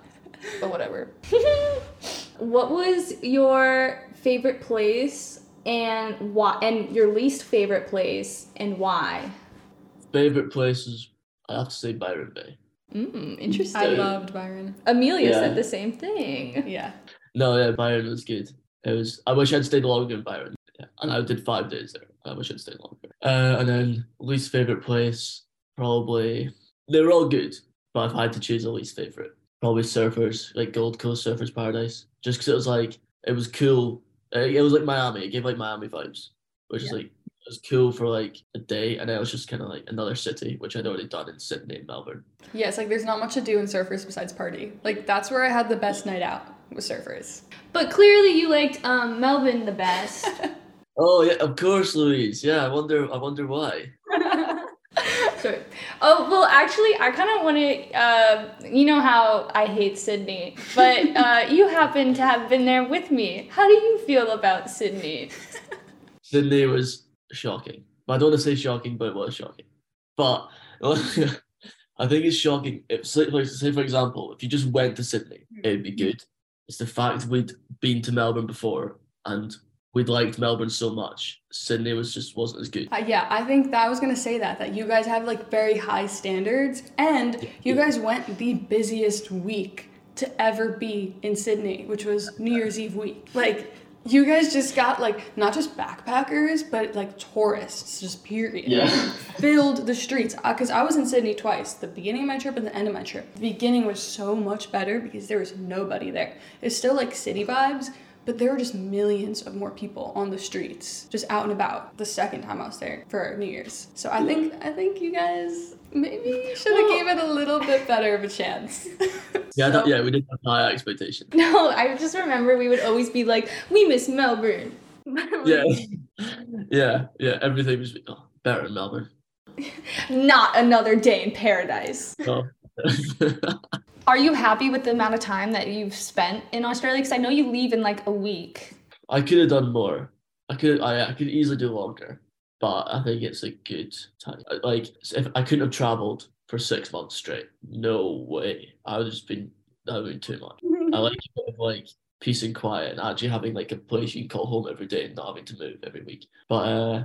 but whatever. <laughs> what was your favorite place and why? And your least favorite place and why? Favorite places, I have to say Byron Bay. Mm, interesting. I loved Byron. Amelia Yeah. said the same thing. Yeah. No, yeah, Byron was good. It was. I wish I'd stayed longer in Byron. Yeah, and I did five days there. I wish I'd stayed longer. Uh, and then least favorite place, probably they were all good, but if I had to choose a least favorite, probably Surfers, like Gold Coast Surfers Paradise, just because it was like it was cool. Uh, It was like Miami. It gave like Miami vibes, which is like it was cool for like a day, and then it was just kind of like another city, which I'd already done in Sydney and Melbourne. Yeah, it's like there's not much to do in surfers besides party. Like that's where I had the best night out with surfers. But clearly, you liked um, Melbourne the best. <laughs> Oh yeah, of course, Louise. Yeah, I wonder. I wonder why. Sorry. Oh well, actually, I kind of want to. Uh, you know how I hate Sydney, but uh, <laughs> you happen to have been there with me. How do you feel about Sydney? <laughs> Sydney was shocking. I don't want to say shocking, but it was shocking. But <laughs> I think it's shocking. If, say, like, say, for example, if you just went to Sydney, it'd be good. It's the fact we'd been to Melbourne before and we'd liked Melbourne so much. Sydney was just wasn't as good. Uh, yeah, I think that I was gonna say that that you guys have like very high standards, and you guys went the busiest week to ever be in Sydney, which was New Year's Eve week. Like you guys just got like not just backpackers, but like tourists, just period. Yeah. <laughs> Filled the streets because I was in Sydney twice, the beginning of my trip and the end of my trip. The beginning was so much better because there was nobody there. It's still like city vibes, but there were just millions of more people on the streets, just out and about. The second time I was there for New Year's, so I think I think you guys maybe should have Well- gave it a little bit better of a chance. <laughs> Yeah, that, yeah, we didn't have high expectations. No, I just remember we would always be like, "We miss Melbourne." <laughs> Yeah, yeah, yeah. Everything was oh, better in Melbourne. <laughs> Not another day in paradise. Oh. Are you happy with the amount of time that you've spent in Australia? Because I know you leave in like a week. I could have done more. I could I, I could easily do longer, but I think it's a good time. Like if I couldn't have traveled for six months straight, no way. I would have just been that would have been too much. <laughs> I like like peace and quiet and actually having like a place you can call home every day and not having to move every week. But uh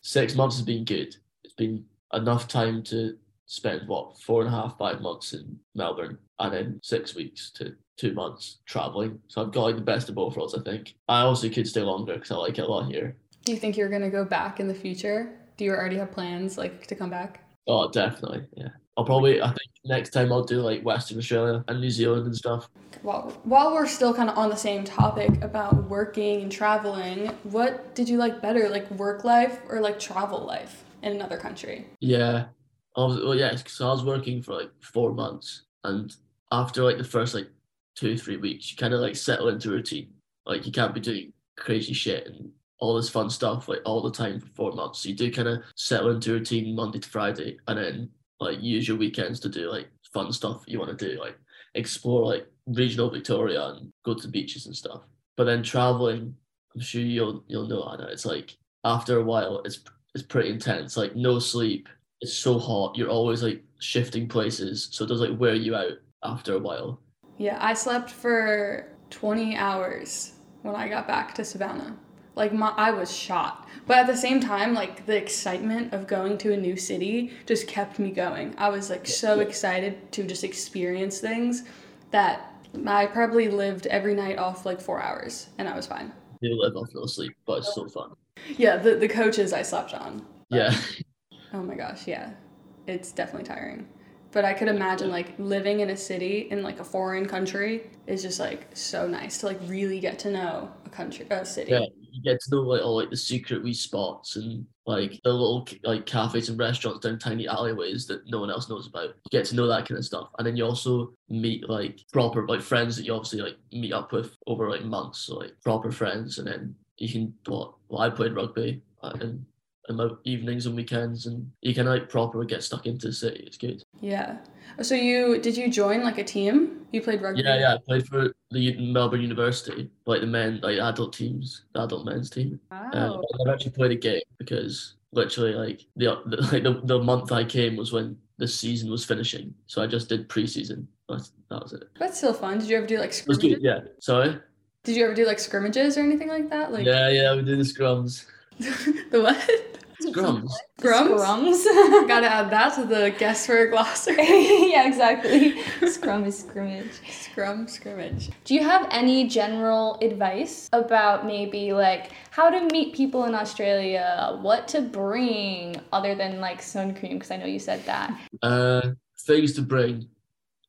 six months has been good. It's been enough time to spend what four and a half, five months in Melbourne and then six weeks to two months traveling. So I've got like the best of both worlds, I think. I also could stay longer because I like it a lot here. Do you think you're gonna go back in the future? Do you already have plans like to come back? Oh, definitely. Yeah. I'll probably I think next time I'll do like Western Australia and New Zealand and stuff. While, while we're still kind of on the same topic about working and traveling, what did you like better, like work life or like travel life in another country? Yeah. I was, well, yeah, so I was working for like four months, and after like the first like two three weeks, you kind of like settle into routine. Like you can't be doing crazy shit and all this fun stuff like all the time for four months. So you do kind of settle into routine Monday to Friday, and then like use your weekends to do like fun stuff you want to do, like explore like regional Victoria and go to beaches and stuff. But then traveling, I'm sure you'll you'll know Anna. It's like after a while, it's it's pretty intense. Like no sleep. It's so hot. You're always like shifting places, so it does like wear you out after a while. Yeah, I slept for 20 hours when I got back to Savannah. Like my I was shot. But at the same time, like the excitement of going to a new city just kept me going. I was like so excited to just experience things that I probably lived every night off like 4 hours and I was fine. You live off no sleep, but it's so fun. Yeah, the the coaches I slept on. Yeah. Oh my gosh, yeah. It's definitely tiring. But I could imagine like living in a city in like a foreign country is just like so nice to like really get to know a country, a city. Yeah, you get to know like all like the secret wee spots and like the little like cafes and restaurants down tiny alleyways that no one else knows about. You get to know that kind of stuff, and then you also meet like proper like friends that you obviously like meet up with over like months, so like proper friends, and then you can what well, I played rugby uh, and in my evenings and weekends, and you can like proper get stuck into the city. It's good. Yeah. So you did you join like a team? You played rugby? Yeah, yeah. I played for the Melbourne University, like the men, like adult teams, the adult men's team. Um, I never actually played a game because literally like the, the like the, the month I came was when the season was finishing, so I just did preseason. That's, that was it. That's still fun. Did you ever do like was good. scrimmages? Yeah. Sorry. Did you ever do like scrimmages or anything like that? Like yeah, yeah. We did the scrums. <laughs> the what? Scrums. Scrums? Scrums. <laughs> Gotta add that to the guess for a glossary. <laughs> yeah, exactly. Scrum is scrimmage. Scrum scrimmage. Do you have any general advice about maybe like how to meet people in Australia, what to bring other than like sun cream? Because I know you said that. Uh, things to bring.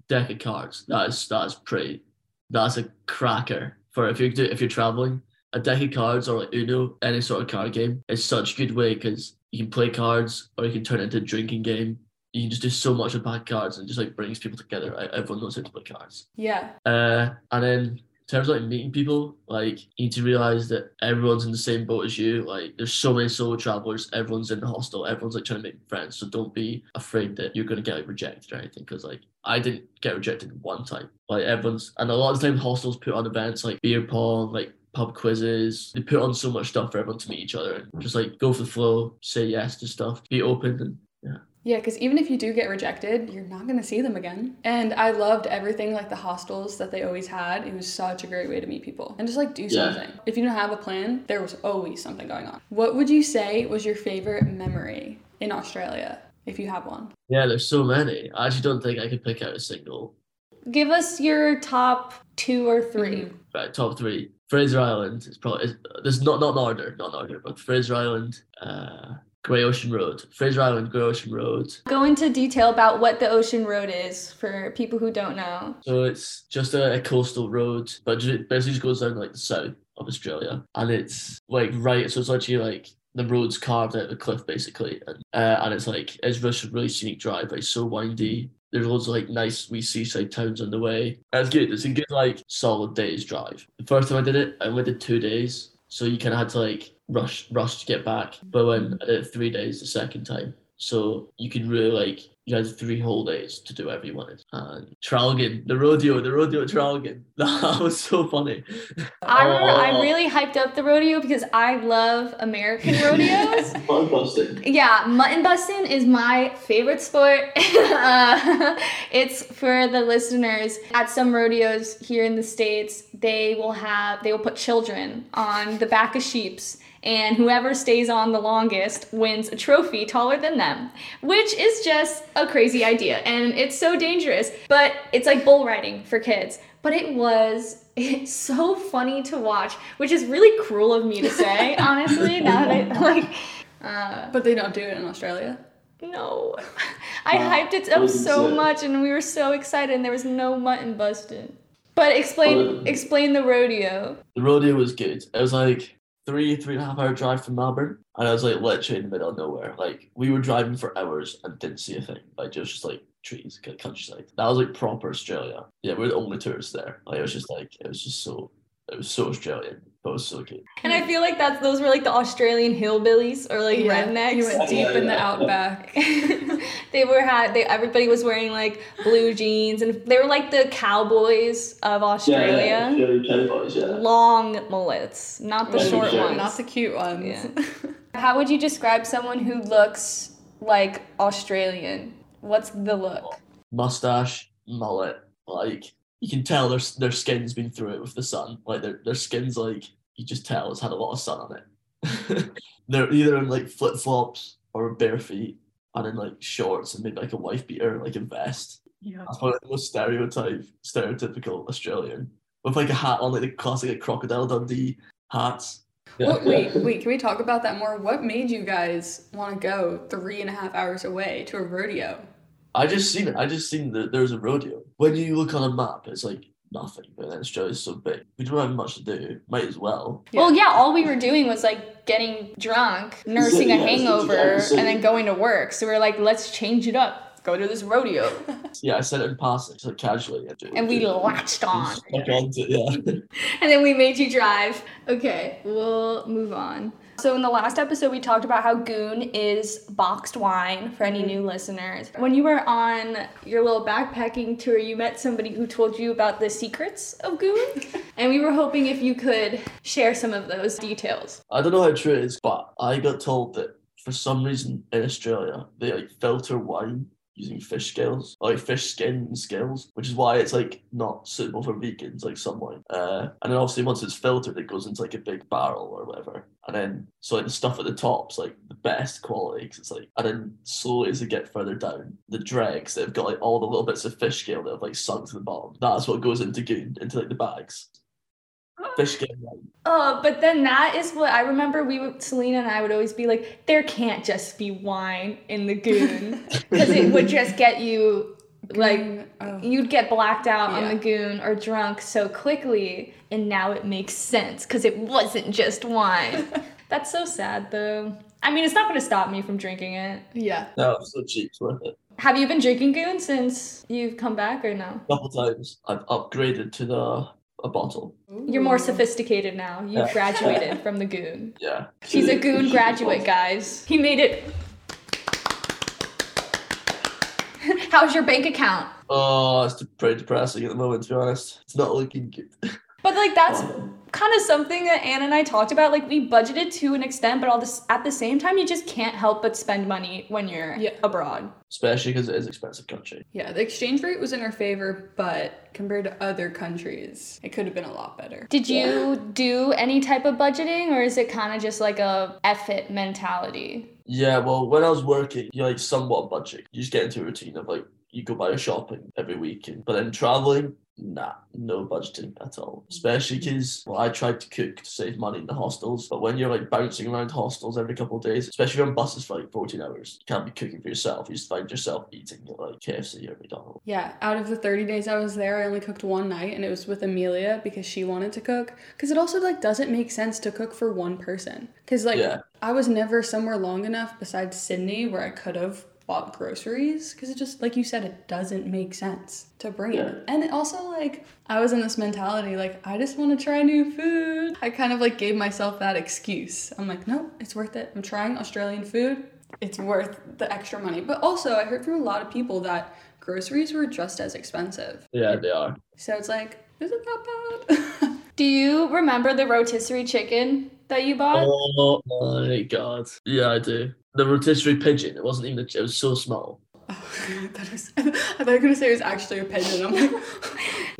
Deck of cards. That is that is pretty. That's a cracker for if you're do- if you're traveling. A deck of cards or like Uno, any sort of card game, is such a good way because you can play cards or you can turn it into a drinking game. You can just do so much with pack cards and just like brings people together. Everyone knows how to play cards. Yeah. Uh, and then in terms of like meeting people, like you need to realize that everyone's in the same boat as you. Like there's so many solo travelers, everyone's in the hostel, everyone's like trying to make friends. So don't be afraid that you're gonna get like, rejected or anything. Because like I didn't get rejected one time. Like everyone's and a lot of the time hostels put on events like beer pong, like pub quizzes. They put on so much stuff for everyone to meet each other and just like go for the flow, say yes to stuff, be open and Yeah, because even if you do get rejected, you're not going to see them again. And I loved everything like the hostels that they always had. It was such a great way to meet people and just like do Yeah. something. If you don't have a plan, there was always something going on. What would you say was your favorite memory in Australia, if you have one? yeah, there's so many. I actually don't think I could pick out a single. Give us your top two or 3 Right, top three. Fraser Island is probably is, there's not not in order, not in order, but Fraser Island, uh, Great Ocean Road, Fraser Island, Great Ocean Road. Go into detail about what the Ocean Road is for people who don't know. So it's just a, a coastal road, but it basically just goes down like the south of Australia, and it's like right. So it's actually like the road's carved out of the cliff basically, and uh, and it's like it's just a really scenic drive, like so windy. There's loads of like nice wee seaside towns on the way. That's good. It's a good like solid day's drive. The first time I did it, I only did two days, so you kind of had to like rush rush to get back. But when I did it three days the second time, so you can really like you had three whole days to do whatever you wanted. And Traralgon, the rodeo, the rodeo Traralgon. <laughs> That was so funny. I remember I Oh. really hyped up the rodeo because I love American rodeos. <laughs> Fun busting. Yeah, mutton busting is my favorite sport. <laughs> uh, it's for the listeners. At some rodeos here in the states, they will have they will put children on the back of sheeps, and whoever stays on the longest wins a trophy taller than them, which is just a crazy idea, and it's so dangerous. But it's like bull riding for kids. But it was <laughs> it's so funny to watch, which is really cruel of me to say, <laughs> honestly. Now that I <laughs> like. Uh, But they don't do it in Australia. No. I Wow. hyped it up so it? much and we were so excited and there was no mutton busted. But explain Well, explain the rodeo. The rodeo was good. It was like three, three and a half hour drive from Melbourne. And I was like literally in the middle of nowhere. Like we were driving for hours and didn't see a thing. Like was just like trees, kind countryside. That was like proper Australia. Yeah, we are the only tourists there. Like it was just like it was just so it was so Australian. But it was so good. And I feel like that's those were like the Australian hillbillies or like Yeah, rednecks. You went Yeah, deep in the yeah. outback. <laughs> they were had they everybody was wearing like blue jeans and they were like the cowboys of Australia. Yeah, cowboys, yeah. Long mullets, not the Right, short sure. ones. Not the cute ones. Yeah. <laughs> How would you describe someone who looks like Australian? What's the look? Mustache, mullet, like you can tell their their skin's been through it with the sun. Like their their skin's like you just tell it's had a lot of sun on it. <laughs> They're either in like flip flops or bare feet and in like shorts and maybe like a wife beater, like a vest. Yeah. That's probably the most stereotype, stereotypical Australian. With like a hat on, like the classic like, crocodile Dundee hats. What, wait, wait, can we talk about that more? What made you guys want to go three and a half hours away to a rodeo? I just seen it. I just seen that there's a rodeo. When you look on a map, it's like nothing. But then Australia's so big. We don't have much to do. Might as well. Well, yeah, all we were doing was like getting drunk, nursing a Yeah, it's hangover, just- and then going to work. So we are like, let's change it up. Go to this rodeo. <laughs> Yeah, I said it in passing, so casually. And we latched on. Stuck onto it, yeah. <laughs> And then we made you drive. Okay, we'll move on. So in the last episode, we talked about how Goon is boxed wine for any new listeners. When you were on your little backpacking tour, you met somebody who told you about the secrets of Goon, <laughs> and we were hoping if you could share some of those details. I don't know how true it is, but I got told that for some reason in Australia they like filter wine using fish scales, like fish skin scales, which is why it's like not suitable for vegans, like some wine. Uh, and then obviously once it's filtered, it goes into like a big barrel or whatever. And then so like the stuff at the top's like the best quality because it's like, and then slowly as they get further down, the dregs that have got like all the little bits of fish scale that have like sunk to the bottom. That's what goes into goon, into like the bags. Fish scale wine. Oh, but then that is what I remember. We would, Selena and I would always be like, there can't just be wine in the goon <laughs> because it would just get you like oh. you'd get blacked out on the goon or drunk so quickly, and now it makes sense because it wasn't just wine. <laughs> That's so sad, though. I mean, it's not going to stop me from drinking it. Yeah. No, it's so cheap, it's worth it. Have you been drinking goon since you've come back or no? couple times I've upgraded to the a bottle. You're more sophisticated now. You Yeah. graduated from the goon. <laughs> Yeah. She's a goon graduate, guys. He made it. <laughs> How's your bank account? Oh, it's pretty depressing at the moment, to be honest. It's not looking good. <laughs> But like that's kind of something that Anne and I talked about. Like we budgeted to an extent, but all this at the same time, you just can't help but spend money when you're Yeah. abroad. Especially because it is an expensive country. Yeah, the exchange rate was in our favor, but compared to other countries, it could have been a lot better. Did you do any type of budgeting, or is it kind of just like a F it mentality? Yeah, well, when I was working, you like somewhat budget. You just get into a routine of like you go buy your shopping every week, and, but then traveling, nah, no budgeting at all. Especially because well, I tried to cook to save money in the hostels, but when you're like bouncing around hostels every couple of days, especially if you're on buses for like 14 hours, you can't be cooking for yourself. You just find yourself eating at like KFC or McDonald's. Yeah, out of the 30 days I was there, I only cooked one night and it was with Amelia because she wanted to cook. Cuz it also like doesn't make sense to cook for one person. Cuz like Yeah. I was never somewhere long enough besides Sydney where I could have bought groceries cuz it just like you said it doesn't make sense to bring Yeah. it. And it also like I was in this mentality like I just want to try new food. I kind of like gave myself that excuse. I'm like, "No, it's worth it. I'm trying Australian food. It's worth the extra money." But also, I heard from a lot of people that groceries were just as expensive. Yeah, they are. So it's like, is it that bad? <laughs> Do you remember the rotisserie chicken that you bought? Oh my god. Yeah, I do. The rotisserie pigeon, it wasn't even, a, it was so small. Oh, that was, <laughs> I thought you were gonna say it was actually a pigeon. I'm like,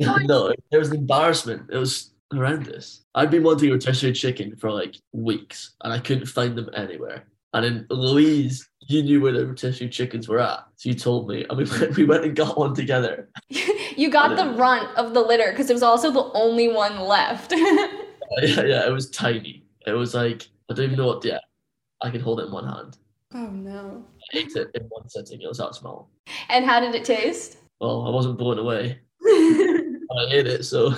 <laughs> <laughs> no, it was an embarrassment. It was horrendous. I'd been wanting rotisserie chicken for like weeks and I couldn't find them anywhere. And then Louise, you knew where the rotisserie chickens were at. So you told me, and we went, we went and got one together. you got the runt of the litter because it was also the only one left. Yeah, yeah, it was tiny. It was like, I don't even know what, yeah, I can hold it in one hand. Oh no. I ate it in one sitting. It was that small. And how did it taste? Well, I wasn't blown away. <laughs> I ate it, so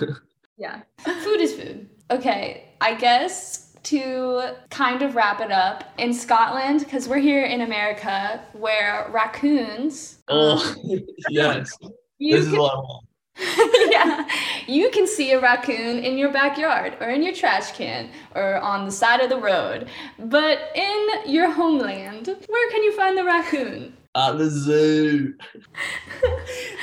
Yeah. Food is food. Okay, I guess to kind of wrap it up, in Scotland, because we're here in America, where raccoons. oh um, <laughs> yes, <laughs> You this is can, what I want. <laughs> yeah, you can see a raccoon in your backyard or in your trash can or on the side of the road. But in your homeland, where can you find the raccoon? At the zoo. <laughs>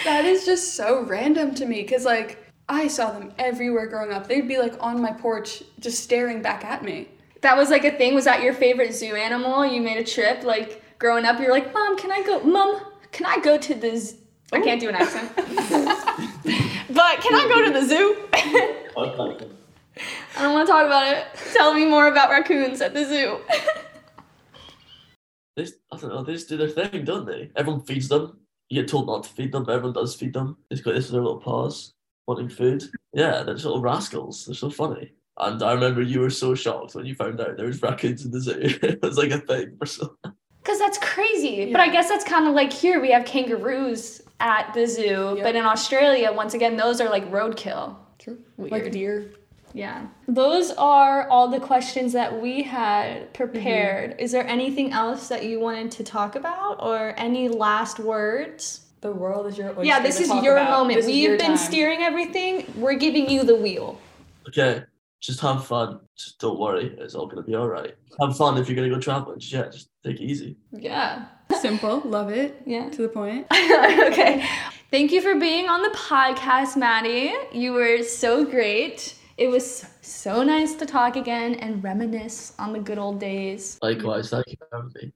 That is just so random to me because, like, I saw them everywhere growing up. They'd be like on my porch just staring back at me. That was like a thing. Was that your favorite zoo animal? You made a trip, like growing up. You're like, Mom, can I go? Mom, can I go to the? I can't do an accent. but can I go to the zoo? I don't want to talk about it. Tell me more about raccoons at the zoo. They, I don't know. They just do their thing, don't they? Everyone feeds them. You get told not to feed them, but everyone does feed them. They've got this their little paws, wanting food. Yeah, they're just little rascals. They're so funny. And I remember you were so shocked when you found out there was raccoons in the zoo. <laughs> it was like a thing for so. Cause that's crazy. But I guess that's kind of like here we have kangaroos at the zoo, Yep. but in Australia, once again, those are like roadkill. True. Weird. Like deer. Yeah. Those are all the questions that we had prepared. Mm-hmm. Is there anything else that you wanted to talk about or any last words? The world is your oyster. yeah, this to is talk your about. moment. This We've your been time. steering everything. We're giving you the wheel. Okay, just have fun. Just don't worry. It's all gonna be all right. Have fun if you're gonna go traveling. Just, yeah, just take it easy. Yeah. <laughs> Simple. Love it. Yeah. To the point. <laughs> okay. Thank you for being on the podcast, Matty. You were so great. It was so nice to talk again and reminisce on the good old days. Likewise, thank you for having me.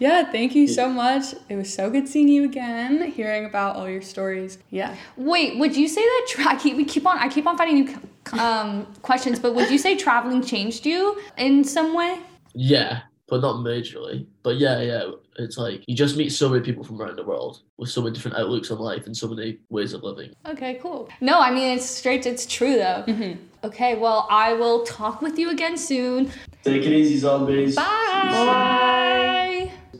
Yeah, thank you so much. It was so good seeing you again, hearing about all your stories. Yeah. Wait, would you say that tra- I keep, we keep on I keep on finding new um, questions, but would you say traveling changed you in some way? Yeah, but not majorly. But yeah, yeah, it's like you just meet so many people from around the world with so many different outlooks on life and so many ways of living. Okay, cool. No, I mean it's straight. It's true though. Okay, well I will talk with you again soon. Take it easy, zombies. Bye. Bye.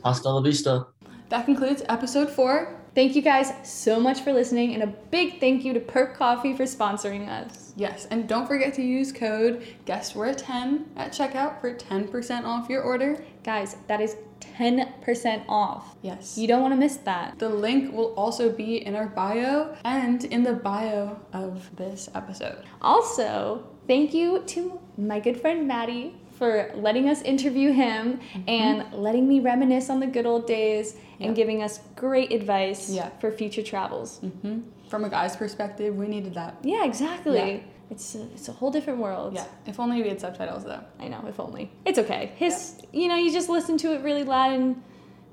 Hasta la vista. That concludes episode four. Thank you guys so much for listening, and a big thank you to PERC Coffee for sponsoring us. Yes, and don't forget to use code Guess Where 10 at checkout for 10% off your order. Guys, that is 10% off. Yes. You don't want to miss that. The link will also be in our bio and in the bio of this episode. Also, thank you to my good friend Matty for letting us interview him and letting me reminisce on the good old days and giving us great advice Yeah. for future travels. hmm From a guy's perspective, we needed that. Yeah, exactly. Yeah. It's a, it's a whole different world. Yeah, if only we had subtitles though. I know, if only. It's okay. His, you know, you just listen to it really loud and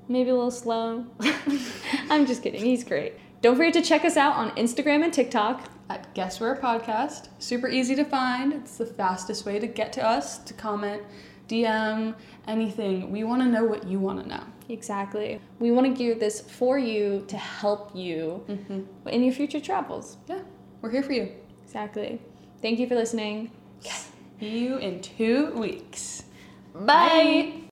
maybe a little slow. <laughs> I'm just kidding. He's great. Don't forget to check us out on Instagram and TikTok. At Guess Where Podcast. Super easy to find. It's the fastest way to get to us, to comment, DM, anything. We want to know what you want to know. Exactly. We want to gear this for you to help you mm-hmm. in your future travels. Yeah, we're here for you. Exactly. Thank you for listening. See you in two weeks. Bye.